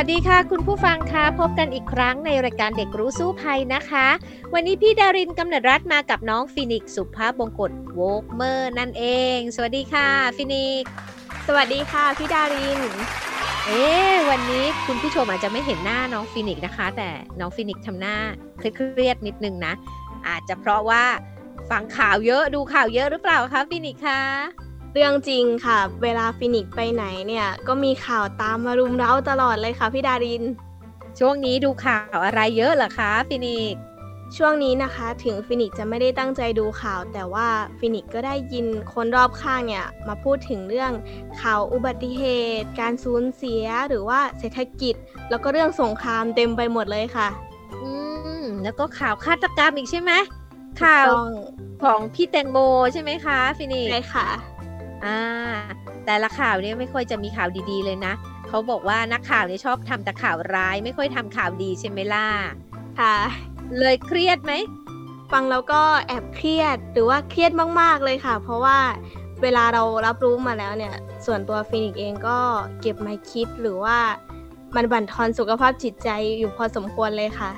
วัสดีค่ะ คุณผู้ฟังคะพบกันอีกครั้งในรายการเด็กรู้สู้ภัยนะคะ วันนี้พี่ดารินกำเนิดรัฐมากับน้องฟินิกสุภาพบงกตโวกเมอร์นั่นเอง สวัสดีค่ะฟินิกสวัสดีค่ะพี่ดาริน เอ๊วันนี้คุณผู้ชมอาจจะไม่เห็นหน้าน้องฟินิกนะคะ แต่น้องฟินิกทำหน้าเครียดนิดนึงนะ อาจจะเพราะว่าฟังข่าวเยอะดูข่าวเยอะหรือเปล่าคะฟินิกคะ เรื่องจริงค่ะ เวลาฟินิกไปไหนเนี่ย ก็มีข่าวตามมารุมเร้าตลอดเลยค่ะพี่ดาริน ช่วงนี้ดูข่าวอะไรเยอะเหรอคะฟินิกช่วงนี้นะคะถึงฟินิกจะไม่ได้ตั้งใจดูข่าว แต่ว่าฟินิกก็ได้ยินคนรอบข้างเนี่ยมาพูดถึงเรื่องข่าวอุบัติเหตุ การสูญเสียหรือว่าเศรษฐกิจ แล้วก็เรื่องสงครามเต็มไปหมดเลยค่ะ อืมแล้วก็ข่าวฆาตกรรมอีกใช่ไหมข่าวของพี่แตงโมใช่ไหมคะ ฟินิกใช่ค่ะ อ่าแต่ละข่าวเนี่ยไม่ค่อยจะมีข่าวดีๆเลยนะเขาบอกว่านักข่าวเนี่ยชอบทำแต่ข่าวร้าย ไม่ค่อยทำข่าวดีใช่ไหมล่ะค่ะ เลยเครียดไหมฟังแล้วก็แอบเครียดหรือว่าเครียดมากๆเลยค่ะ เพราะว่าเวลาเรารับรู้มาแล้วเนี่ย ส่วนตัวฟินิกเองก็เก็บมาคิดหรือว่ามันบั่นทอนสุขภาพจิตใจอยู่พอสมควรเลยค่ะ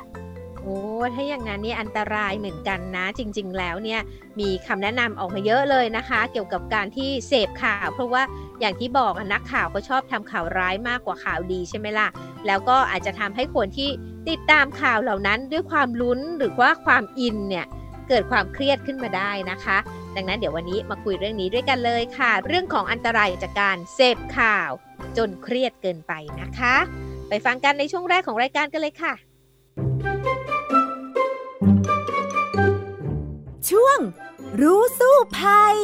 โอ้ถ้าอย่างนั้นนี่อันตรายเหมือนกันนะ จริง ๆ แล้วเนี่ยมีคำแนะนำออกมาเยอะเลยนะคะ เกี่ยวกับการที่เสพข่าว เพราะว่าอย่างที่บอกนักข่าวก็ชอบทำข่าวร้ายมากกว่าข่าวดีใช่ไหมล่ะ แล้วก็อาจจะทำให้คนที่ติดตามข่าวเหล่านั้นด้วยความลุ้นหรือว่าความอินเนี่ยเกิดความเครียดขึ้นมาได้นะคะ ดังนั้นเดี๋ยววันนี้มาคุยเรื่องนี้ด้วยกันเลยค่ะ เรื่องของอันตรายจากการเสพข่าว จนเครียดเกินไปนะคะ ไปฟังกันในช่วงแรกของรายการกันเลยค่ะ ช่วง รู้สู้ภัย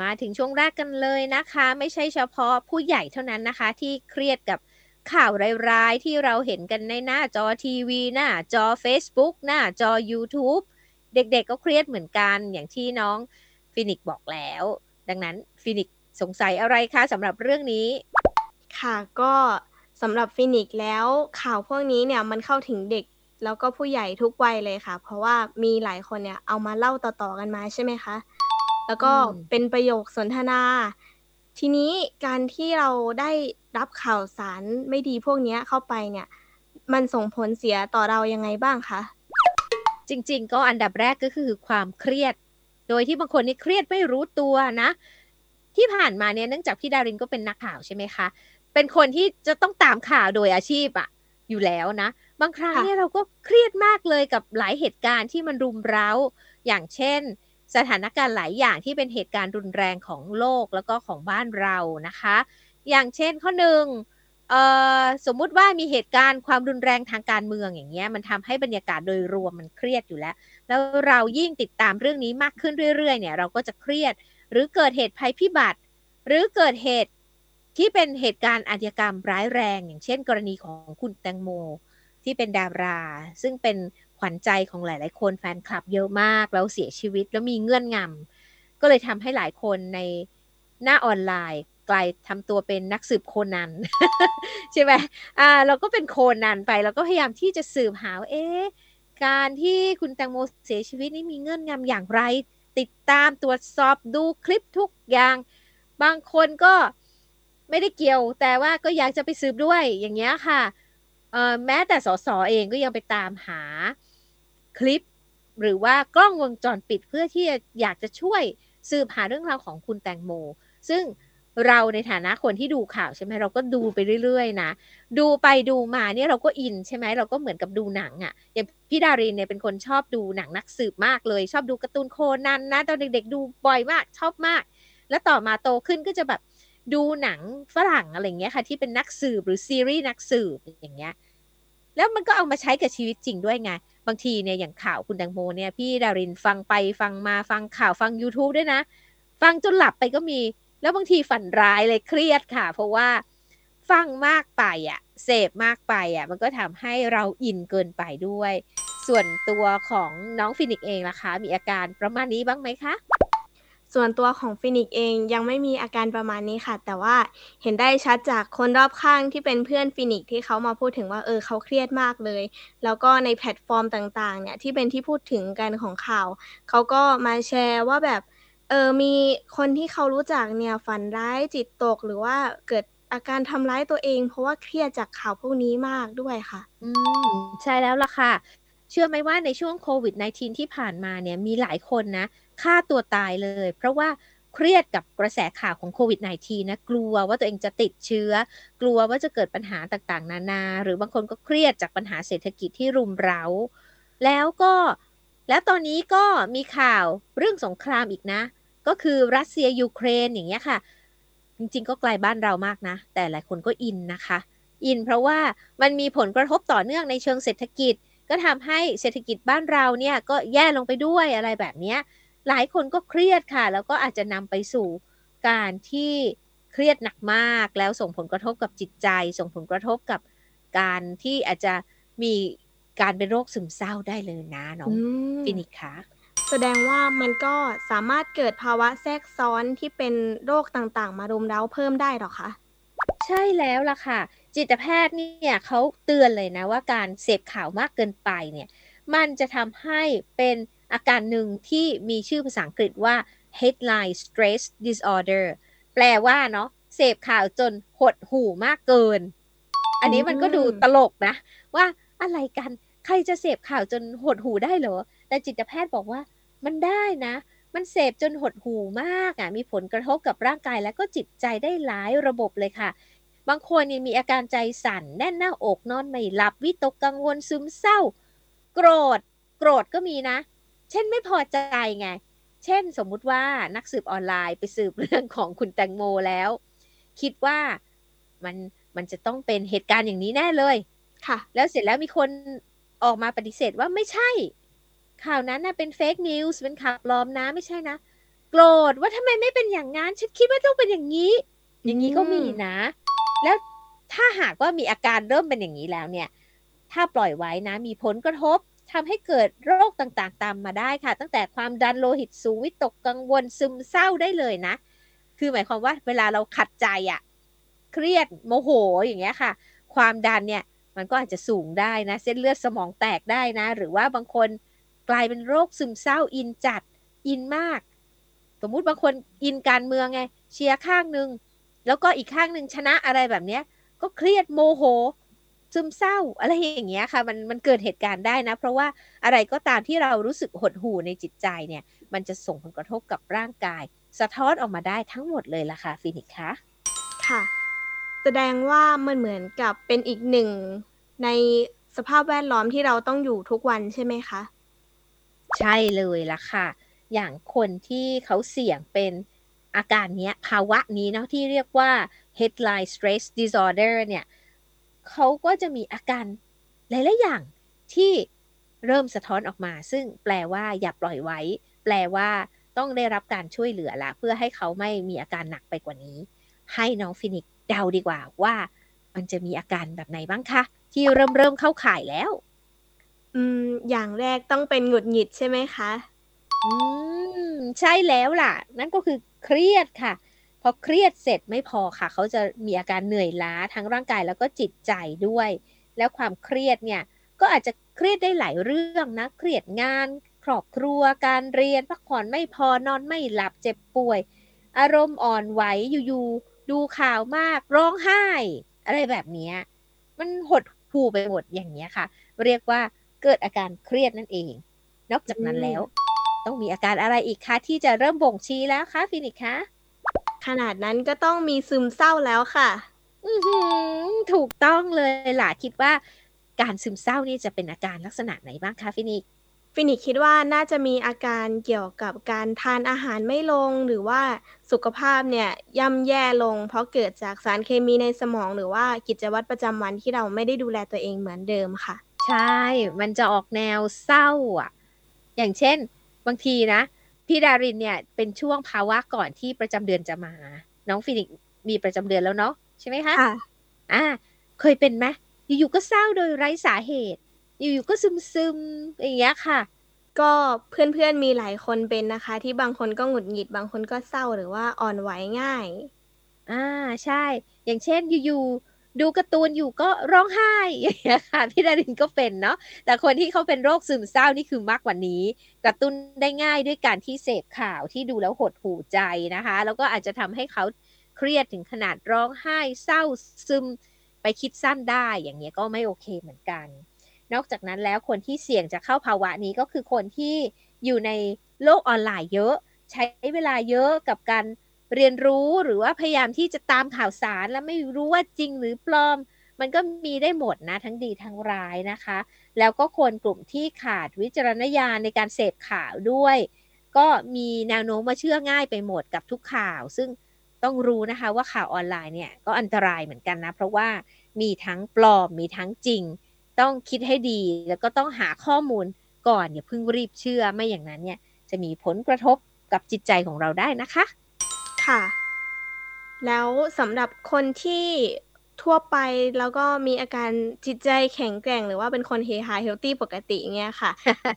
มาถึงช่วงแรกกันเลยนะคะ ไม่ใช่เฉพาะผู้ใหญ่เท่านั้นนะคะ ที่เครียดกับข่าวร้ายๆ ที่เราเห็นกันในหน้าจอทีวี หน้าจอ Facebook หน้าจอ YouTube เด็กๆก็เครียดเหมือนกันอย่างที่น้องฟินิกบอกแล้ว ดังนั้นฟินิกสงสัยอะไรคะสำหรับเรื่องนี้ ค่ะก็ สำหรับฟินิกแล้วข่าวพวกนี้เนี่ยมันเข้าถึงเด็กแล้วก็ผู้ใหญ่ทุกวัยเลยค่ะ เพราะว่ามีหลายคนเนี่ยเอามาเล่าต่อๆกันมาใช่ไหมคะ แล้วก็เป็นประโยคสนทนา ทีนี้การที่เราได้รับข่าวสารไม่ดีพวกนี้เข้าไปเนี่ย มันส่งผลเสียต่อเรายังไงบ้างคะ จริง ๆ ก็อันดับแรกก็คือความเครียด โดยที่บางคนนี่เครียดไม่รู้ตัวนะ ที่ผ่านมาเนี่ยเนื่องจากพี่ดารินก็เป็นนักข่าวใช่ไหมคะ เป็นคนที่จะต้องตามข่าวโดยอาชีพอะอยู่แล้วนะ บางครั้งเนี่ยเราก็เครียดมากเลยกับหลายเหตุการณ์ที่มันรุมเร้า อย่างเช่น สถานการณ์หลายอย่างที่เป็นเหตุการณ์รุนแรงของโลกแล้วก็ของบ้านเรานะคะ อย่างเช่นข้อหนึ่งสมมุติว่ามีเหตุการณ์ความรุนแรงทางการเมืองอย่างเงี้ยมันทำให้บรรยากาศโดยรวมมันเครียดอยู่แล้ว แล้วเรายิ่งติดตามเรื่องนี้มากขึ้นเรื่อยๆเนี่ยเราก็จะเครียด หรือเกิดเหตุภัยพิบัติ หรือเกิดเหตุ ที่เป็นเหตุการณ์อาชญากรรมร้ายแรง อย่างเช่น กรณีของคุณแตงโม ที่เป็นดารา ซึ่งเป็นขวัญใจของหลาย ๆ คนแฟนคลับเยอะมาก แล้วเสียชีวิตแล้วมีเงื่อนงำก็เลยทำให้หลายคนในหน้าออนไลน์กลายทำตัวเป็นนักสืบโคนัน ใช่ไหมอ่าเราก็เป็นโคนันไปเราก็พยายามที่จะสืบหาเอ๊ะการที่คุณแตงโมเสียชีวิตนี่มีเงื่อนงำอย่างไร ติดตามตรวจสอบดูคลิปทุกอย่าง บางคนก็ ไม่ได้เกี่ยว แต่ว่าก็อยากจะไปสืบด้วยอย่างเงี้ยค่ะแม้แต่สสเองก็ยังไปตามหาคลิป หรือว่ากล้องวงจรปิดเพื่อที่อยากจะช่วยสืบหาเรื่องราวของคุณแตงโม ซึ่งเราในฐานะคนที่ดูข่าวใช่ไหมเราก็ดูไปเรื่อยๆ นะ ดูไปดูมาเนี่ยเราก็อินใช่ไหมเราก็เหมือนกับดูหนังอะ่ะอย่างพี่ดารินเนี่ยเป็นคนชอบดูหนังนักสืบมากเลย ชอบดูการ์ตูนโคนันนะตอนเด็กๆ ดูบ่อยมากชอบมาก แล้วต่อมาโตขึ้นก็จะแบบ ดูหนังฝรั่งอะไรเงี้ยค่ะ ที่เป็นนักสืบหรือซีรีส์นักสืบอย่างเงี้ย แล้วมันก็เอามาใช้กับชีวิตจริงด้วยไง บางทีเนี่ยอย่างข่าวคุณแตงโมเนี่ยพี่ดารินฟังไปฟังมาฟังข่าวฟัง YouTube ด้วยนะ ฟังจนหลับไปก็มี แล้วบางทีฝันร้ายเลยเครียดค่ะ เพราะว่าฟังมากไปอะเสพมากไปอะมันก็ทำให้เราอินเกินไปด้วย ส่วนตัวของน้องฟินิกเองล่ะคะ มีอาการประมาณนี้บ้างไหมคะ ส่วนตัวของฟินิกเองยังไม่มีอาการประมาณนี้ค่ะ แต่ว่าเห็นได้ชัดจากคนรอบข้างที่เป็นเพื่อนฟินิกที่เขามาพูดถึงว่าเออเขาเครียดมากเลย แล้วก็ในแพลตฟอร์มต่างๆ เนี่ยที่เป็นที่พูดถึงกันของข่าว เขาก็มาแชร์ว่าแบบเออมีคนที่เขารู้จักเนี่ยฝันร้ายจิตตกหรือว่าเกิดอาการทำร้ายตัวเอง เพราะว่าเครียดจากข่าวพวกนี้มากด้วยค่ะ อืมใช่แล้วล่ะค่ะ เชื่อไหมว่าในช่วงโควิด -19 ที่ผ่านมาเนี่ยมีหลายคนนะ ฆ่าตัวตายเลย เพราะว่าเครียดกับกระแสข่าวของโควิด -19 นะกลัวว่าตัวเองจะติดเชื้อ กลัวว่าจะเกิดปัญหาต่างๆ นานา หรือบางคนก็เครียดจากปัญหาเศรษฐกิจที่รุมเร้า แล้วก็แล้วตอนนี้ก็มีข่าวเรื่องสงครามอีกนะ ก็คือรัสเซียยูเครนอย่างเงี้ยค่ะ จริงๆ ก็ไกลบ้านเรามากนะ แต่หลายคนก็อินนะคะ อินเพราะว่ามันมีผลกระทบต่อเนื่องในเชิงเศรษฐกิจ ก็ทำให้เศรษฐกิจบ้านเราเนี่ยก็แย่ลงไปด้วยอะไรแบบเนี้ย หลายคนก็เครียดค่ะ แล้วก็อาจจะนำไปสู่การที่เครียดหนักมากแล้วส่งผลกระทบกับจิตใจ ส่งผลกระทบกับการที่อาจจะมีการเป็นโรคซึมเศร้าได้เลยนะน้องอืมฟินิกคะแสดงว่ามันก็สามารถเกิดภาวะแทรกซ้อนที่เป็นโรคต่างๆ มารุมเร้าเพิ่มได้หรอคะใช่แล้วล่ะค่ะ จิตแพทย์เนี่ยเขาเตือนเลยนะว่าการเสพข่าวมากเกินไปเนี่ย มันจะทำให้เป็น อาการหนึ่งที่มีชื่อภาษาอังกฤษว่า headline stress disorder แปลว่าเนาะเสพข่าวจนหดหู่มากเกิน อันนี้มันก็ดูตลกนะ ว่าอะไรกันใครจะเสพข่าวจนหดหูได้เหรอ แต่จิตแพทย์บอกว่ามันได้นะ มันเสพจนหดหูมากอะ มีผลกระทบกับร่างกายและก็จิตใจได้หลายระบบเลยค่ะ บางคนเนี่ยมีอาการใจสั่น แน่นหน้าอกนอนไม่หลับวิตกกังวลซึมเศร้า โกรธ โกรธก็มีนะ เช่นไม่พอใจไง เช่นสมมุติว่านักสืบออนไลน์ไปสืบเรื่องของคุณแตงโมแล้ว คิดว่ามันมันจะต้องเป็นเหตุการณ์อย่างนี้แน่เลยค่ะ แล้วเสร็จแล้วมีคนออกมาปฏิเสธว่าไม่ใช่ ข่าวนั้นนะเป็นเฟกนิวส์เป็นข่าวปลอมนะไม่ใช่นะ โกรธว่าทำไมไม่เป็นอย่างนั้น ฉันคิดว่าต้องเป็นอย่างนี้ อย่างนี้ก็มีนะ แล้วถ้าหากว่ามีอาการเริ่มเป็นอย่างนี้แล้วเนี่ย ถ้าปล่อยไว้นะ มีผลกระทบ ทำให้เกิดโรคต่างๆ ตามมาได้ค่ะ ตั้งแต่ความดันโลหิตสูงวิตกกังวลซึมเศร้าได้เลยนะ คือหมายความว่าเวลาเราขัดใจอะ่ะเครียดโมโหอย่างเงี้ยค่ะ ความดันเนี่ยมันก็อาจจะสูงได้นะ เส้นเลือดสมองแตกได้นะ หรือว่าบางคนกลายเป็นโรคซึมเศร้าอินจัดอินมาก สมมุติบางคนอินการเมืองไงเชียร์ข้างหนึ่งแล้วก็อีกข้างหนึ่งชนะอะไรแบบเนี้ยก็เครียดโมโห ซึมเศร้าอะไรอย่างเงี้ยค่ะมันมันเกิดเหตุการณ์ได้นะ เพราะว่าอะไรก็ตามที่เรารู้สึกหดหู่ในจิตใจเนี่ย มันจะส่งผลกระทบกับร่างกาย สะท้อนออกมาได้ทั้งหมดเลยล่ะค่ะฟินิกส์คะค่ะ แสดงว่ามันเหมือนกับเป็นอีกหนึ่งในสภาพแวดล้อมที่เราต้องอยู่ทุกวันใช่ไหมคะ ใช่เลยล่ะค่ะ อย่างคนที่เขาเสี่ยงเป็นอาการเนี้ยภาวะนี้เนาะที่เรียกว่า headline stress disorder เนี่ย เขาก็จะมีอาการหลายๆอย่างที่เริ่มสะท้อนออกมา ซึ่งแปลว่าอย่าปล่อยไว้ แปลว่าต้องได้รับการช่วยเหลือละเพื่อให้เขาไม่มีอาการหนักไปกว่านี้ ให้น้องฟินิกซ์เดาดีกว่าว่า มันจะมีอาการแบบไหนบ้างคะ ที่เริ่มเริ่มเข้าข่ายแล้ว อืม อย่างแรกต้องเป็นหงุดหงิดใช่ไหมคะ อืม ใช่แล้วล่ะ นั่นก็คือเครียดค่ะ พอเครียดเสร็จไม่พอค่ะ เขาจะมีอาการเหนื่อยล้าทั้งร่างกายแล้วก็จิตใจด้วย แล้วความเครียดเนี่ยก็อาจจะเครียดได้หลายเรื่องนะ เครียดงาน ครอบครัว การเรียน พักผ่อนไม่พอนอนไม่หลับเจ็บป่วย อารมณ์อ่อนไหวอยู่ๆดูข่าวมากร้องไห้ อะไรแบบเนี้ยมันหดหู่ไปหมดอย่างเนี้ยค่ะ เรียกว่าเกิดอาการเครียดนั่นเอง นอกจากนั้นแล้ว ต้องมีอาการอะไรอีกคะที่จะเริ่มบ่งชี้แล้วคะฟินิกส์คะ ขนาดนั้นก็ต้องมีซึมเศร้าแล้วค่ะอือหือถูกต้องเลยล่ะคิดว่า การซึมเศร้านี่จะเป็นอาการลักษณะไหนบ้างคะฟินิกส์ฟินิกซ์คิดว่าน่าจะมีอาการเกี่ยวกับการทานอาหารไม่ลงหรือว่าสุขภาพเนี่ยย่ำแย่ลง เพราะเกิดจากสารเคมีในสมองหรือว่ากิจวัตรประจำวันที่เราไม่ได้ดูแลตัวเองเหมือนเดิมค่ะ ใช่ มันจะออกแนวเศร้าอะ อย่างเช่น บางทีนะ พี่ดารินเนี่ยเป็นช่วงภาวะก่อนที่ประจำเดือนจะมา น้องฟินิกส์มีประจำเดือนแล้วเนาะใช่ไหมคะค่ะอ่า เคยเป็นไหมอยู่ๆก็เศร้าโดยไร้สาเหตุ อยู่ๆก็ซึมๆอย่างเงี้ยค่ะ ก็เพื่อนๆมีหลายคนเป็นนะคะ ที่บางคนก็หงุดหงิดบางคนก็เศร้าหรือว่าอ่อนไหวง่าย อ่าใช่ อย่างเช่นอยู่ๆ ดูการ์ตูนอยู่ก็ร้องไห้อย่างเงี้ยค่ะพี่ดารินก็เป็นเนาะแต่คนที่เขาเป็นโรคซึมเศร้านี่คือมากกว่านี้กระตุ้นได้ง่ายด้วยการที่เสพข่าวที่ดูแล้วหดหูใจนะคะ แล้วก็อาจจะทำให้เขาเครียดถึงขนาดร้องไห้เศร้าซึมไปคิดสั้นได้อย่างเงี้ยก็ไม่โอเคเหมือนกัน นอกจากนั้นแล้วคนที่เสี่ยงจะเข้าภาวะนี้ก็คือคนที่อยู่ในโลกออนไลน์เยอะ ใช้เวลาเยอะกับการ เรียนรู้หรือว่าพยายามที่จะตามข่าวสารแล้วไม่รู้ว่าจริงหรือปลอม มันก็มีได้หมดนะทั้งดีทั้งร้ายนะคะ แล้วก็คนกลุ่มที่ขาดวิจารณญาณในการเสพข่าวด้วย ก็มีแนวโน้มมาเชื่อง่ายไปหมดกับทุกข่าว ซึ่งต้องรู้นะคะว่าข่าวออนไลน์เนี่ยก็อันตรายเหมือนกันนะ เพราะว่ามีทั้งปลอมมีทั้งจริง ต้องคิดให้ดีแล้วก็ต้องหาข้อมูลก่อนอย่าเพิ่งรีบเชื่อไม่อย่างนั้นเนี่ยจะมีผลกระทบกับจิตใจของเราได้นะคะ ค่ะ แล้วสำหรับคนที่ทั่วไปแล้วก็มีอาการจิตใจแข็งแกร่ง หรือว่าเป็นคนเฮฮาเฮลตีปกติเงี้ยค่ะ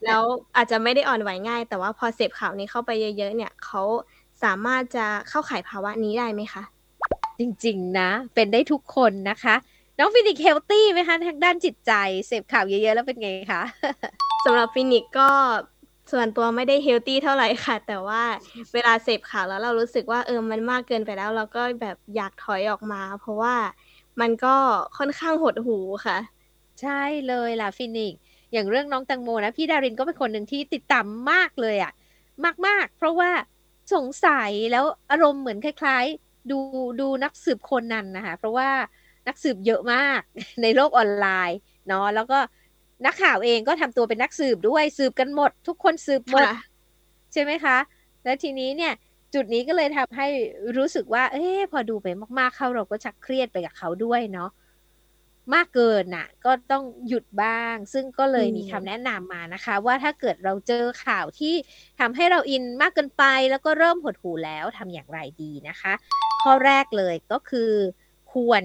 แล้วอาจจะไม่ได้อ่อนไหวง่าย แต่ว่าพอเสพข่าวนี้เข้าไปเยอะๆเนี่ยเขาสามารถจะเข้าข่ายภาวะนี้ได้ไหมคะ จริงๆนะ เป็นได้ทุกคนนะคะ น้องฟินิก healthy ไหมคะทางด้านจิตใจ เสพข่าวเยอะๆแล้วเป็นไงคะสำหรับฟินิกก็ ส่วนตัวไม่ได้ healthy เท่าไหร่ค่ะ แต่ว่าเวลาเสพข่าวแล้วเรารู้สึกว่าเออมันมากเกินไปแล้ว เราก็แบบอยากถอยออกมา เพราะว่ามันก็ค่อนข้างหดหู่ค่ะ ใช่เลยล่ะฟินิกอย่างเรื่องน้องแตงโมนะ พี่ดารินก็เป็นคนหนึ่งที่ติดตามมากเลยอะมากๆ เพราะว่าสงสัยแล้วอารมณ์เหมือนคล้ายๆ ดูดูนักสืบคนนั้นนะคะเพราะว่านักสืบเยอะมากในโลกออนไลน์เนาะแล้วก็ นักข่าวเองก็ทำตัวเป็นนักสืบด้วยสืบกันหมด ทุกคนสืบหมด ใช่ไหมคะ แล้วทีนี้เนี่ย จุดนี้ก็เลยทำให้รู้สึกว่า เอ๊พอดูไปมาก ๆ เข้าเราก็ชักเครียดไปกับเขาด้วยเนาะมากเกินน่ะ ก็ต้องหยุดบ้าง ซึ่งก็เลยมีคำแนะนำมานะคะ ว่าถ้าเกิดเราเจอข่าวที่ทำให้เราอินมากเกินไป แล้วก็เริ่มหดหูแล้วทำอย่างไรดีนะคะ ข้อแรกเลยก็คือควร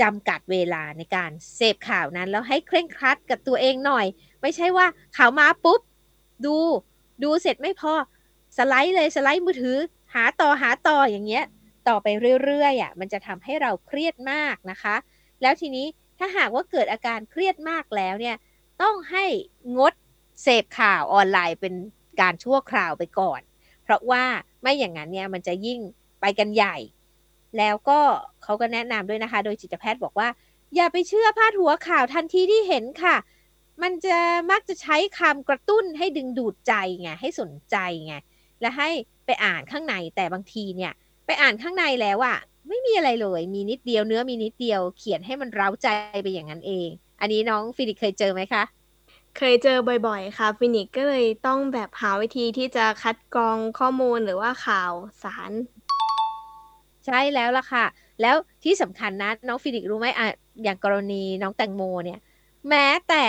จำกัดเวลาในการเสพข่าวนั้น แล้วให้เคร่งครัดกับตัวเองหน่อย ไม่ใช่ว่าข่าวมาปุ๊บ ดูดูเสร็จไม่พอ สไลด์เลยสไลด์มือถือ หาต่อหาต่ออย่างเงี้ย ต่อไปเรื่อยๆอะมันจะทำให้เราเครียดมากนะคะ แล้วทีนี้ถ้าหากว่าเกิดอาการเครียดมากแล้วเนี่ยต้องให้งดเสพข่าวออนไลน์เป็นการชั่วคราวไปก่อน เพราะว่าไม่อย่างนั้นเนี่ยมันจะยิ่งไปกันใหญ่ แล้วก็เขาก็แนะนำด้วยนะคะ โดยจิตแพทย์บอกว่า อย่าไปเชื่อพาดหัวข่าวทันทีที่เห็นค่ะ มันจะมักจะใช้คำกระตุ้นให้ดึงดูดใจไงให้สนใจไงและให้ไปอ่านข้างในแต่บางทีเนี่ย ไปอ่านข้างในแล้วอะไม่มีอะไรเลย มีนิดเดียวเนื้อมีนิดเดียวเขียนให้มันเร้าใจไปอย่างนั้นเอง อันนี้น้องฟินิกเคยเจอไหมคะเคยเจอบ่อยๆ ค่ะ ฟินิกก็เลยต้องแบบหาวิธีที่จะคัดกรองข้อมูลหรือว่าข่าวสาร ใช่แล้วล่ะค่ะ แล้วที่สำคัญนะ น้องฟินิกรู้ไหมอะอย่างกรณีน้องแตงโมเนี่ย แม้แต่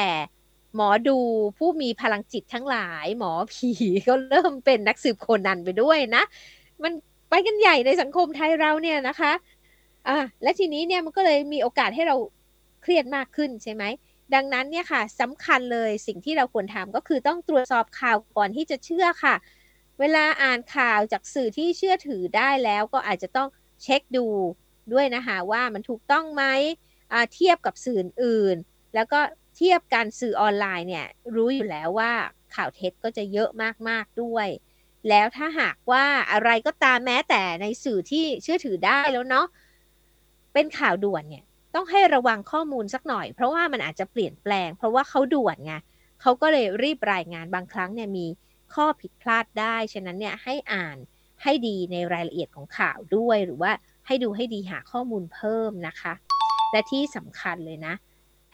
หมอดูผู้มีพลังจิตทั้งหลาย หมอผีก็เริ่มเป็นนักสืบโคนันไปด้วยนะ มันไปกันใหญ่ในสังคมไทยเราเนี่ยนะคะอะและทีนี้เนี่ยมันก็เลยมีโอกาสให้เราเครียดมากขึ้นใช่ไหมดังนั้นเนี่ยค่ะสำคัญเลยสิ่งที่เราควรทำก็คือต้องตรวจสอบข่าวก่อนที่จะเชื่อค่ะ เวลาอ่านข่าวจากสื่อที่เชื่อถือได้แล้วก็อาจจะต้อง เช็คดูด้วยนะคะว่ามันถูกต้องไหมเทียบกับสื่ออื่น แล้วก็เทียบการสื่อออนไลน์เนี่ยรู้อยู่แล้วว่าข่าวเท็จก็จะเยอะมากๆด้วย แล้วถ้าหากว่าอะไรก็ตามแม้แต่ในสื่อที่เชื่อถือได้แล้วเนาะเป็นข่าวด่วนเนี่ยต้องให้ระวังข้อมูลสักหน่อย เพราะว่ามันอาจจะเปลี่ยนแปลง เพราะว่าเขาด่วนไงเขาก็เลยรีบรายงานบางครั้งเนี่ยมีข้อผิดพลาดได้ ฉะนั้นเนี่ยให้อ่าน ให้ดีในรายละเอียดของข่าวด้วย หรือว่าให้ดูให้ดีหาข้อมูลเพิ่มนะคะ และที่สำคัญเลยนะ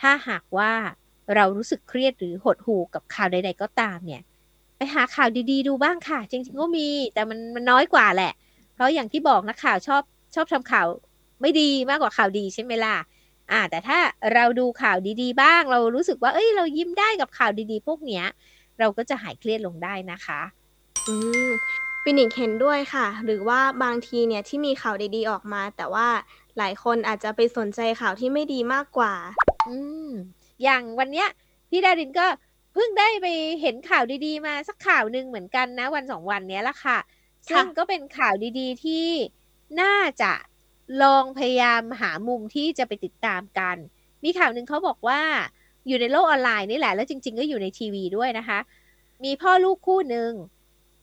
ถ้าหากว่าเรารู้สึกเครียดหรือหดหู่กับข่าวใด ๆ ก็ตามเนี่ย ไปหาข่าวดีๆ ดูบ้างค่ะ จริงๆก็มี แต่มันมันน้อยกว่าแหละ เพราะอย่างที่บอกนะข่าวชอบชอบทำข่าวไม่ดีมากกว่าข่าวดีใช่ไหมล่ะอ่าแต่ถ้าเราดูข่าวดีๆ บ้าง เรารู้สึกว่าเอ้ยเรายิ้มได้กับข่าวดีๆ พวกเนี้ย เราก็จะหายเครียดลงได้นะคะ อืม ฟินิกเห็นด้วยค่ะ หรือว่าบางทีเนี่ยที่มีข่าวดีๆออกมา แต่ว่าหลายคนอาจจะไปสนใจข่าวที่ไม่ดีมากกว่า อืมอย่างวันเนี้ยพี่ดารินก็เพิ่งได้ไปเห็นข่าวดีๆ มาสักข่าวหนึ่งเหมือนกันนะ วันสองวันเนี้ยละค่ะ ซึ่งก็เป็นข่าวดีๆที่น่าจะลองพยายามหามุมที่จะไปติดตามกัน มีข่าวหนึ่งเขาบอกว่าอยู่ในโลกออนไลน์นี่แหละ แล้วจริง ๆ ก็อยู่ในทีวีด้วยนะคะ มีพ่อลูกคู่หนึ่ง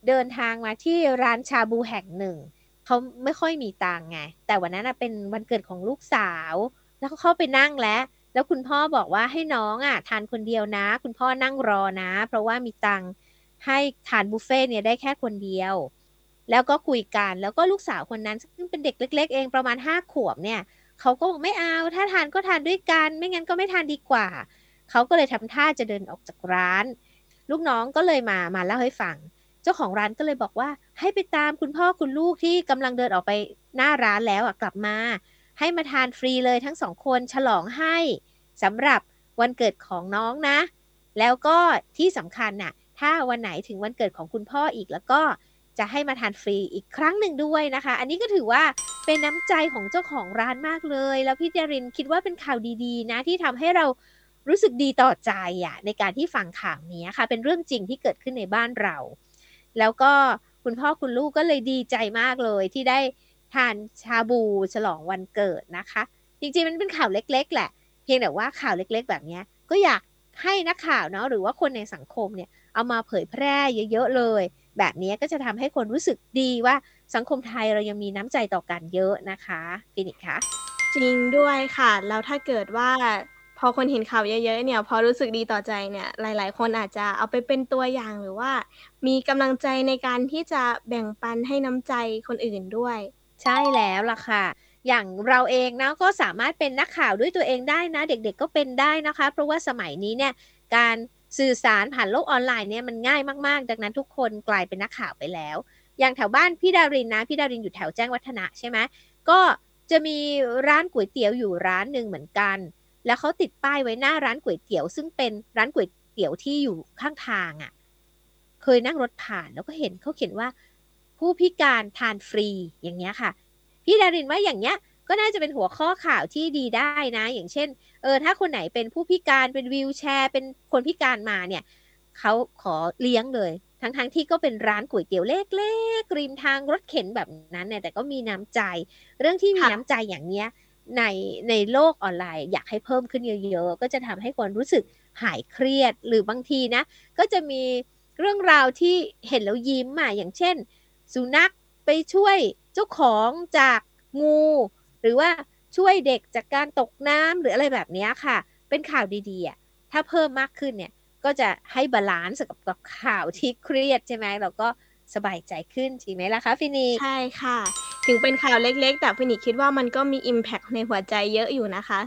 เดินทางมาที่ร้านชาบูแห่งหนึ่ง เขาไม่ค่อยมีตังไง แต่วันนั้นเป็นวันเกิดของลูกสาว แล้วเขาเข้าไปนั่งแล้ว แล้วคุณพ่อบอกว่าให้น้องอะทานคนเดียวนะ คุณพ่อนั่งรอนะ เพราะว่ามีตังให้ทานบุฟเฟ่เนี่ยได้แค่คนเดียว แล้วก็คุยกันแล้วก็ลูกสาวคนนั้น ซึ่งเป็นเด็กเล็ก ๆ เองประมาณห้าขวบเนี่ยเขาก็บอกไม่เอาถ้าทานก็ทานด้วยกัน ไม่งั้นก็ไม่ทานดีกว่าเขาก็เลยทำท่าจะเดินออกจากร้าน ลูกน้องก็เลยมามาเล่าให้ฟัง เจ้าของร้านก็เลยบอกว่าให้ไปตามคุณพ่อคุณลูกที่กำลังเดินออกไปหน้าร้านแล้วอะกลับมา ให้มาทานฟรีเลยทั้งสองคนฉลองให้สำหรับวันเกิดของน้องนะ แล้วก็ที่สำคัญน่ะถ้าวันไหนถึงวันเกิดของคุณพ่ออีกแล้วก็จะให้มาทานฟรีอีกครั้งหนึ่งด้วยนะคะ อันนี้ก็ถือว่าเป็นน้ำใจของเจ้าของร้านมากเลย แล้วพี่ดารินคิดว่าเป็นข่าวดีๆ นะที่ทำให้เรารู้สึกดีต่อใจอะในการที่ฟังข่าวนี้ค่ะ เป็นเรื่องจริงที่เกิดขึ้นในบ้านเรา แล้วก็คุณพ่อคุณลูกก็เลยดีใจมากเลยที่ได้ทานชาบูฉลองวันเกิดนะคะ จริงๆมันเป็นข่าวเล็ก ๆ แหละ เพียงแต่ว่าข่าวเล็ก ๆ แบบนี้ก็อยากให้นักข่าวเนาะหรือว่าคนในสังคมเนี่ยเอามาเผยแพร่เยอะๆเลย แบบนี้ก็จะทำให้คนรู้สึกดีว่าสังคมไทยเรายังมีน้ำใจต่อกันเยอะนะคะฟินิกคะจริงด้วยค่ะ แล้วถ้าเกิดว่า พอคนเห็นข่าวเยอะๆเนี่ย พอรู้สึกดีต่อใจเนี่ย หลายๆ คนอาจจะเอาไปเป็นตัวอย่างหรือว่า มีกำลังใจในการที่จะแบ่งปันให้น้ำใจคนอื่นด้วย ใช่แล้วล่ะค่ะ อย่างเราเองนะก็สามารถเป็นนักข่าวด้วยตัวเองได้นะ เด็กๆก็เป็นได้นะคะ เพราะว่าสมัยนี้เนี่ยการสื่อสารผ่านโลกออนไลน์เนี่ยมันง่ายมากๆ ดังนั้นทุกคนกลายเป็นนักข่าวไปแล้ว อย่างแถวบ้านพี่ดารินนะพี่ดารินอยู่แถวแจ้งวัฒนะใช่ไหมก็จะมีร้านก๋วยเตี๋ยวอยู่ร้านหนึ่งเหมือนกัน แล้วเขาติดป้ายไว้หน้าร้านก๋วยเตี๋ยว ซึ่งเป็นร้านก๋วยเตี๋ยวที่อยู่ข้างทางอะ่ะ เคยนั่งรถผ่านแล้วก็เห็นเขาเขียนว่า ผู้พิการทานฟรีอย่างเงี้ยค่ะ พี่ดารินว่าอย่างเงี้ยก็น่าจะเป็นหัวข้อข่าวที่ดีได้นะ อย่างเช่น เออ ถ้าคนไหนเป็นผู้พิการเป็นวีลแชร์ เป็นคนพิการมาเนี่ย เขาขอเลี้ยงเลย ทั้งๆทที่ก็เป็นร้านก๋วยเตี๋ยวเล็กๆริมทางรถเข็นแบบนั้นเนี่ย แต่ก็มีน้ำใจ เรื่องที่มีน้ำใจอย่างเนี้ย ในในโลกออนไลน์ อยากให้เพิ่มขึ้นเยอะๆ ก็จะทำให้คนรู้สึกหายเครียดหรือบางทีนะ ก็จะมีเรื่องราวที่เห็นแล้วยิ้มอะอย่างเช่น สุนัขไปช่วยเจ้าของจากงู หรือว่าช่วยเด็กจากการตกน้ำหรืออะไรแบบนี้ค่ะ เป็นข่าวดีๆอะถ้าเพิ่มมากขึ้นเนี่ยก็จะให้ balance กับกับข่าวที่เครียดใช่ไหมเราก็สบายใจขึ้นใช่ไหมล่ะคะฟินิกใช่ค่ะ ถึงเป็นข่าวเล็กๆ แต่ฟินิกคิดว่ามันก็มี Impact ในหัวใจเยอะอยู่นะคะ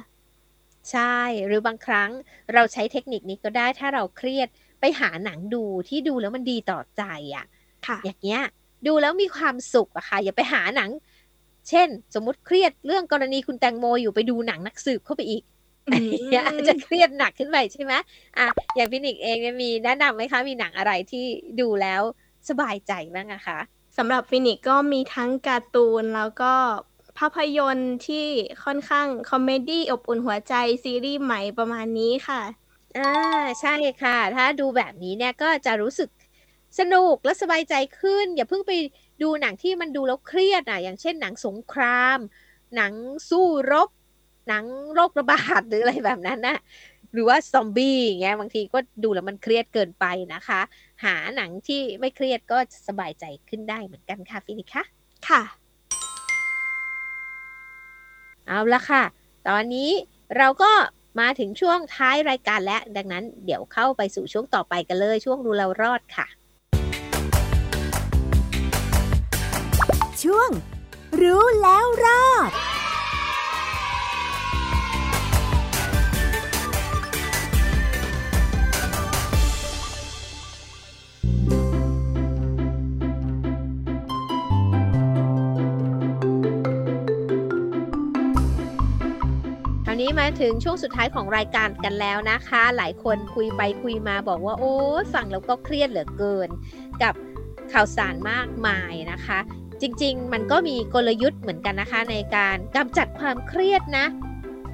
ใช่หรือบางครั้งเราใช้เทคนิคนี้ก็ได้ถ้าเราเครียดไปหาหนังดูที่ดูแล้วมันดีต่อใจอะค่ะอย่างเงี้ยดูแล้วมีความสุขอะค่ะ อย่าไปหาหนัง เช่น สมมติเครียดเรื่องกรณีคุณแตงโมอยู่ไปดูหนังนักสืบเข้าไปอีกอันนี้จะเครียดหนักขึ้นไปใช่ไหมอะอย่างฟินิกเองมีแนะนำไหมคะ มีหนังอะไรที่ดูแล้วสบายใจบ้างอะคะ สำหรับฟินิกก็มีทั้งการ์ตูนแล้วก็ภาพยนตร์ที่ค่อนข้าง comedy อบอุ่นหัวใจซีรีส์ใหม่ประมาณนี้ค่ะอ่าใช่ค่ะ ถ้าดูแบบนี้เนี่ยก็จะรู้สึกสนุกและสบายใจขึ้น อย่าเพิ่งไปดูหนังที่มันดูแล้วเครียดอะ อย่างเช่นหนังสงคราม หนังสู้รบ หนังโรคระบาดหรืออะไรแบบนั้นนะหรือว่าซอมบี้อย่างเงี้ยบางทีก็ดูแล้วมันเครียดเกินไปนะคะ หาหนังที่ไม่เครียดก็สบายใจขึ้นได้เหมือนกันค่ะฟินิคะค่ะ เอาละค่ะ ตอนนี้เราก็มาถึงช่วงท้ายรายการแล้ว ดังนั้นเดี๋ยวเข้าไปสู่ช่วงต่อไปกันเลยช่วงรู้เรารอดค่ะ ช่วง รู้แล้วรอด มาถึงช่วงสุดท้ายของรายการกันแล้วนะคะ หลายคนคุยไปคุยมาบอกว่าโอ้ฟังแล้วก็เครียดเหลือเกิน กับข่าวสารมากมายนะคะ จริงๆ มันก็มีกลยุทธ์เหมือนกันนะคะ ในการกำจัดความเครียดนะ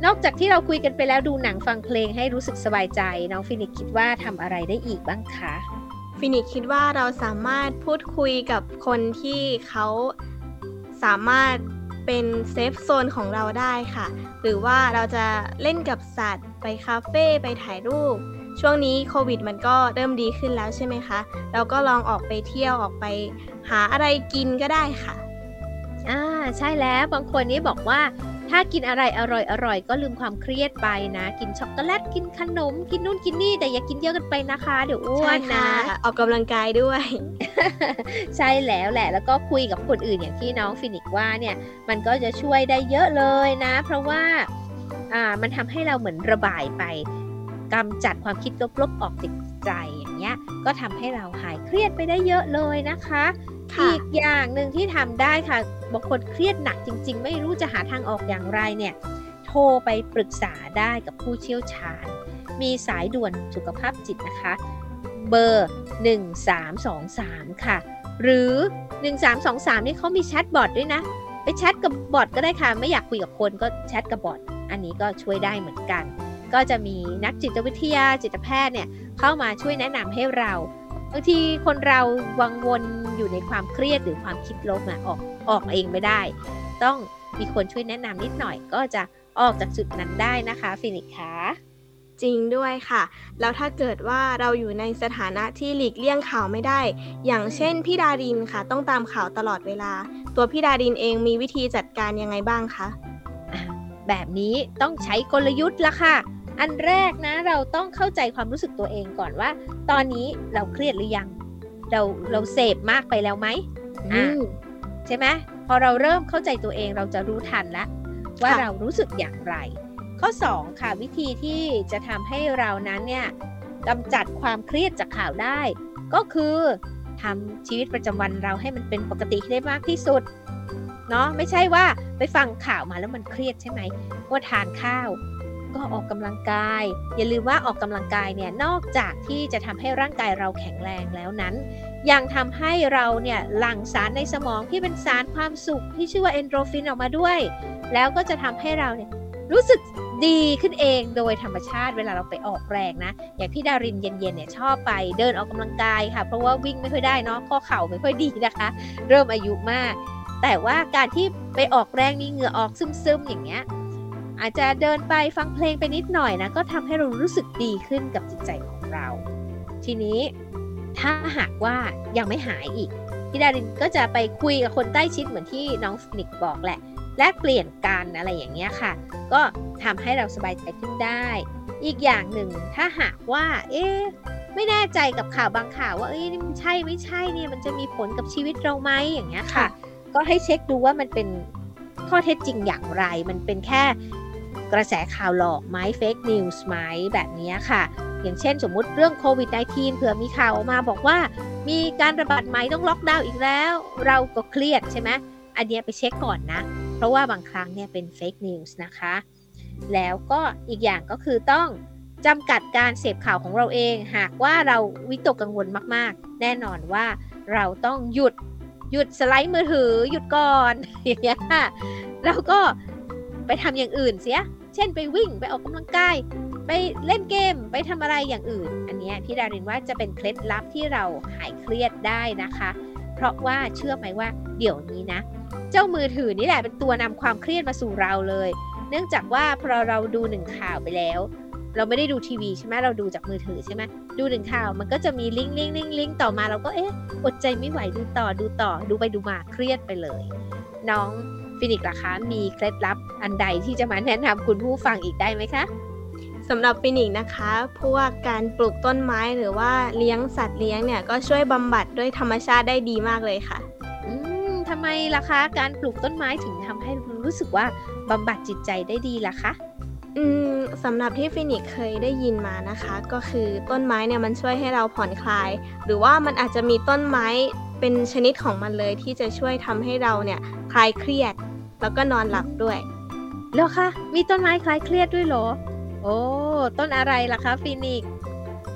นอกจากที่เราคุยกันไปแล้วดูหนังฟังเพลงให้รู้สึกสบายใจ น้องฟินิกคิดว่าทำอะไรได้อีกบ้างคะฟินิกคิดว่าเราสามารถพูดคุยกับคนที่เขาสามารถ เป็น safe zone ของเราได้ค่ะ หรือว่าเราจะเล่นกับสัตว์ ไปคาเฟ่ไปถ่ายรูป ช่วงนี้โควิดมันก็เริ่มดีขึ้นแล้วใช่ไหมคะ เราก็ลองออกไปเที่ยวออกไป หาอะไรกินก็ได้ค่ะ อ่าใช่แล้วบางคนนี้บอกว่า ถ้ากินอะไรอร่อยอร่อยก็ลืมความเครียดไปนะ กินช็อกโกแลตกินขนม กินนู่นกินนี่แต่อย่ากินเยอะเกินไปนะคะ เดี๋ยวอ้วใช่ค่ะนะออกกำลังกายด้วย ใช่แล้วแหละ แล้วก็คุยกับคนอื่นอย่างที่น้องฟินิกซ์ว่าเนี่ย มันก็จะช่วยได้เยอะเลยนะ เพราะว่าอ่ามันทำให้เราเหมือนระบายไปกำจัดความคิดลบๆออกจากใจอย่างเงี้ย ก็ทำให้เราหายเครียดไปได้เยอะเลยนะคะค่ะ อีกอย่างหนึ่งที่ทำได้ค่ะบางคนเครียดหนักจริง ๆ ไม่รู้จะหาทางออกอย่างไรเนี่ย โทรไปปรึกษาได้กับผู้เชี่ยวชาญ มีสายด่วนสุขภาพจิตนะคะ เบอร์ 1323 ค่ะ หรือ 1323 นี่เขามีแชทบอทด้วยนะ ไปแชทกับ bot ก็ได้ค่ะ ไม่อยากคุยกับคนก็แชทกับ bot อันนี้ก็ช่วยได้เหมือนกัน ก็จะมีนักจิตวิทยาจิตแพทย์เนี่ยเข้ามาช่วยแนะนำให้เรา บางทีคนเราวังวนอยู่ในความเครียดหรือความคิดลบอะออกออกเองไม่ได้ ต้องมีคนช่วยแนะนำนิดหน่อยก็จะออกจากจุดนั้นได้นะคะฟินิกค่ะจริงด้วยค่ะ แล้วถ้าเกิดว่าเราอยู่ในสถานะที่หลีกเลี่ยงข่าวไม่ได้ อย่างเช่นพี่ดารินค่ะ ต้องตามข่าวตลอดเวลา ตัวพี่ดารินเองมีวิธีจัดการยังไงบ้างคะอะแบบนี้ต้องใช้กลยุทธ์ละค่ะ อันแรกนะเราต้องเข้าใจความรู้สึกตัวเองก่อนว่า ตอนนี้เราเครียดหรือยัง เราเราเสพมากไปแล้วไหมอะใช่ไหมพอเราเริ่มเข้าใจตัวเองเราจะรู้ทันแล้วว่าค่ะเรารู้สึกอย่างไร ข้อ 2 ค่ะวิธีที่จะทำให้เรานั้นเนี่ยกำจัดความเครียดจากข่าวได้ ก็คือทำชีวิตประจำวันเราให้มันเป็นปกติให้ได้มากที่สุดเนาะไม่ใช่ว่าไปฟังข่าวมาแล้วมันเครียดใช่ไหมว่าทานข้าว ก็ออกกำลังกาย อย่าลืมว่าออกกำลังกายเนี่ยนอกจากที่จะทำให้ร่างกายเราแข็งแรงแล้วนั้น ยังทำให้เราเนี่ยหลั่งสารในสมองที่เป็นสารความสุขที่ชื่อว่าเอนโดรฟินออกมาด้วย แล้วก็จะทำให้เราเนี่ยรู้สึกดีขึ้นเองโดยธรรมชาติเวลาเราไปออกแรงนะ อย่างพี่ดารินเย็นๆเนี่ยชอบไปเดินออกกำลังกายค่ะ เพราะว่าวิ่งไม่ค่อยได้เนาะข้อเข่าไม่ค่อยดีนะคะ เริ่มอายุมาก แต่ว่าการที่ไปออกแรงมีเหงื่อออกซึมๆอย่างเงี้ย อาจจะเดินไปฟังเพลงไปนิดหน่อยนะก็ทำให้เรารู้สึกดีขึ้นกับจิตใจของเรา ทีนี้ถ้าหากว่ายังไม่หายอีกพี่ดารินก็จะไปคุยกับคนใกล้ชิดเหมือนที่น้องฟินิกบอกแหละ แลกเปลี่ยนกันอะไรอย่างเงี้ยค่ะ ก็ทำให้เราสบายใจขึ้นได้ อีกอย่างหนึ่งถ้าหากว่า เอ๊ะไม่แน่ใจกับข่าวบางข่าวว่าเอ้ยนี่มันใช่ไม่ใช่เนี่ยมันจะมีผลกับชีวิตเราไหมอย่างเงี้ยค่ะ ก็ให้เช็คดูว่ามันเป็นข้อเท็จจริงอย่างไร มันเป็นแค่ กระแสข่าวหลอกไหม fake news ไหมแบบนี้ค่ะ อย่างเช่นสมมุติเรื่องโควิด -19 เผื่อมีข่าวออกมาบอกว่ามีการระบาดใหม่ต้องล็อกดาวน์อีกแล้ว เราก็เครียดใช่ไหมอันนี้ไปเช็คก่อนนะ เพราะว่าบางครั้งเนี่ยเป็น fake news นะคะ แล้วก็อีกอย่างก็คือต้องจำกัดการเสพข่าวของเราเอง หากว่าเราวิตกกังวลมากๆ แน่นอนว่าเราต้องหยุดหยุดสไลด์มือถือหยุดก่อนอย่างเงี้ยค่ะแล้วก็ ไปทำอย่างอื่นเสีย เช่นไปวิ่งไปออกกำลังกาย ไปเล่นเกมไปทำอะไรอย่างอื่น อันนี้พี่ดารินว่าจะเป็นเคล็ดลับที่เราหายเครียดได้นะคะ เพราะว่าเชื่อไหมว่าเดี๋ยวนี้นะ เจ้ามือถือนี่แหละเป็นตัวนำความเครียดมาสู่เราเลย เนื่องจากว่าพอเราดูหนึ่งข่าวไปแล้ว เราไม่ได้ดูทีวีใช่ไหมเราดูจากมือถือใช่ไหมดูหนึ่งข่าวมันก็จะมีลิงก์ลิงก์ลิงก์ลิงก์ต่อมาเราก็เอ๊ะอดใจไม่ไหวดูต่อดูต่อดูไปดูมาเครียดไปเลย น้อง ฟินิกส์ล่ะคะ มีเคล็ดลับอันใดที่จะมาแนะนำคุณผู้ฟังอีกได้ไหมคะสำหรับฟินิกส์นะคะ พวกการปลูกต้นไม้หรือว่าเลี้ยงสัตว์เลี้ยงเนี่ยก็ช่วยบำบัดด้วยธรรมชาติได้ดีมากเลยค่ะอืมทำไมล่ะคะ การปลูกต้นไม้ถึงทำให้รู้สึกว่าบำบัดจิตใจได้ดีล่ะคะอืมสำหรับที่ฟินิกส์เคยได้ยินมานะคะ ก็คือต้นไม้เนี่ยมันช่วยให้เราผ่อนคลาย หรือว่ามันอาจจะมีต้นไม้เป็นชนิดของมันเลยที่จะช่วยทำให้เราเนี่ยคลายเครียด แล้วก็นอนหลับด้วยแล้วคะมีต้นไม้คลายเครียดด้วยเหรอ โอ้ต้นอะไรล่ะคะฟินิกส์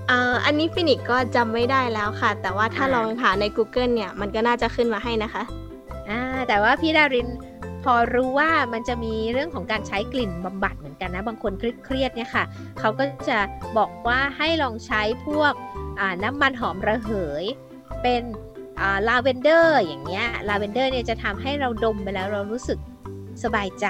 เอ่ออันนี้ฟินิกส์ก็จำไม่ได้แล้วค่ะ แต่ว่าถ้าอ่าลองหาใน Google เนี่ย มันก็น่าจะขึ้นมาให้นะคะออ่าแต่ว่าพี่ดารินพอรู้ว่ามันจะมีเรื่องของการใช้กลิ่นบำบัดเหมือนกันนะ บางคนเครียดๆเนี่ยค่ะ เขาก็จะบอกว่าให้ลองใช้พวกน้ำมันหอมระเหย เป็นลาเวนเดอร์อย่างเงี้ยลาเวนเดอร์เนี่ยจะทำให้เราดมไปแล้วเรารู้สึก สบายใจ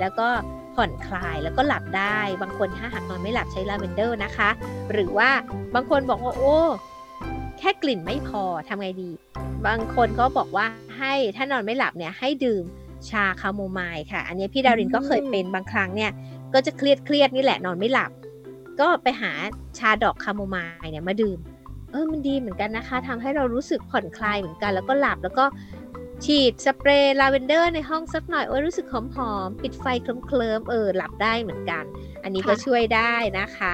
แล้วก็ผ่อนคลายแล้วก็หลับได้ บางคนถ้าหากนอนไม่หลับใช้ลาเวนเดอร์นะคะ หรือว่าบางคนบอกว่าโอ้แค่กลิ่นไม่พอทำไงดี บางคนก็บอกว่าให้ถ้านอนไม่หลับเนี่ยให้ดื่มชาคาโมไมล์ค่ะ อันนี้พี่ดารินก็เคยเป็นบางครั้งเนี่ย ก็จะเครียดเครียดนี่แหละนอนไม่หลับ ก็ไปหาชาดอกคาโมไมล์เนี่ยมาดื่ม เออมันดีเหมือนกันนะคะทำให้เรารู้สึกผ่อนคลายเหมือนกัน แล้วก็หลับแล้วก็ ฉีดสเปรย์ลาเวนเดอร์ในห้องสักหน่อยโอ้ยรู้สึกหอมหอมปิดไฟเคลิ้มเออหลับได้เหมือนกัน อันนี้ก็ช่วยได้นะคะ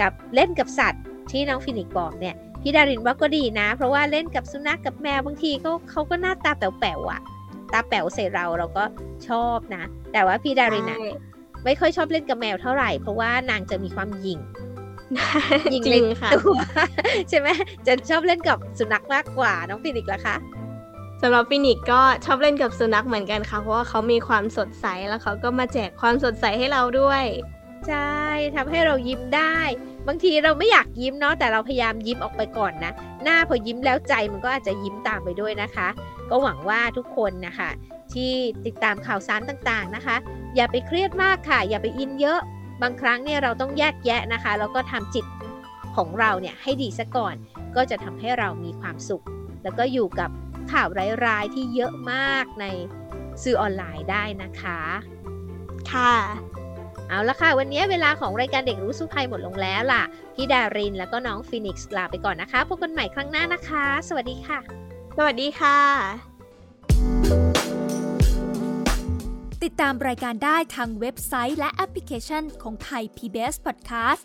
กับเล่นกับสัตว์ที่น้องฟินิกบอกเนี่ยพี่ดารินว่าก็ดีนะ เพราะว่าเล่นกับสุนัขกับแมวบางทีเขาเขาก็หน้าตาแป๋วๆอะตาแป๋วใส่เราเราก็ชอบนะ แต่ว่าพี่ดารินอะไม่ค่อยชอบเล่นกับแมวเท่าไหร่ เพราะว่านางจะมีความหยิ่งยิงในตัวใช่ไหมจะชอบเล่นกับสุนัขมากกว่าน้องฟินิกล่ะคะ สำหรับฟินิกก็ชอบเล่นกับสุนัขเหมือนกันค่ะ เพราะว่าเขามีความสดใสแล้วเขาก็มาแจกความสดใสให้เราด้วย ใช่ทำให้เรายิ้มได้ บางทีเราไม่อยากยิ้มเนาะแต่เราพยายามยิ้มออกไปก่อนนะ หน้าพอยิ้มแล้วใจมันก็อาจจะยิ้มตามไปด้วยนะคะ ก็หวังว่าทุกคนนะคะที่ติดตามข่าวสารต่างๆนะคะ อย่าไปเครียดมากค่ะ อย่าไปอินเยอะ บางครั้งเนี่ยเราต้องแยกแยะนะคะแล้วก็ทำจิตของเราเนี่ยให้ดีซะก่อน ก็จะทำให้เรามีความสุข แล้วก็อยู่กับ ข่าวร้ายๆที่เยอะมากในสื่อออนไลน์ได้นะคะ ค่ะ เอาละค่ะ วันนี้เวลาของรายการเด็กรู้สู้ภัยหมดลงแล้วล่ะ พี่ดารินแล้วก็น้องฟินิกส์ลาไปก่อนนะคะ พบกันใหม่ครั้งหน้านะคะ สวัสดีค่ะ สวัสดีค่ะ ติดตามรายการได้ทางเว็บไซต์และแอปพลิเคชันของไทย PBS Podcast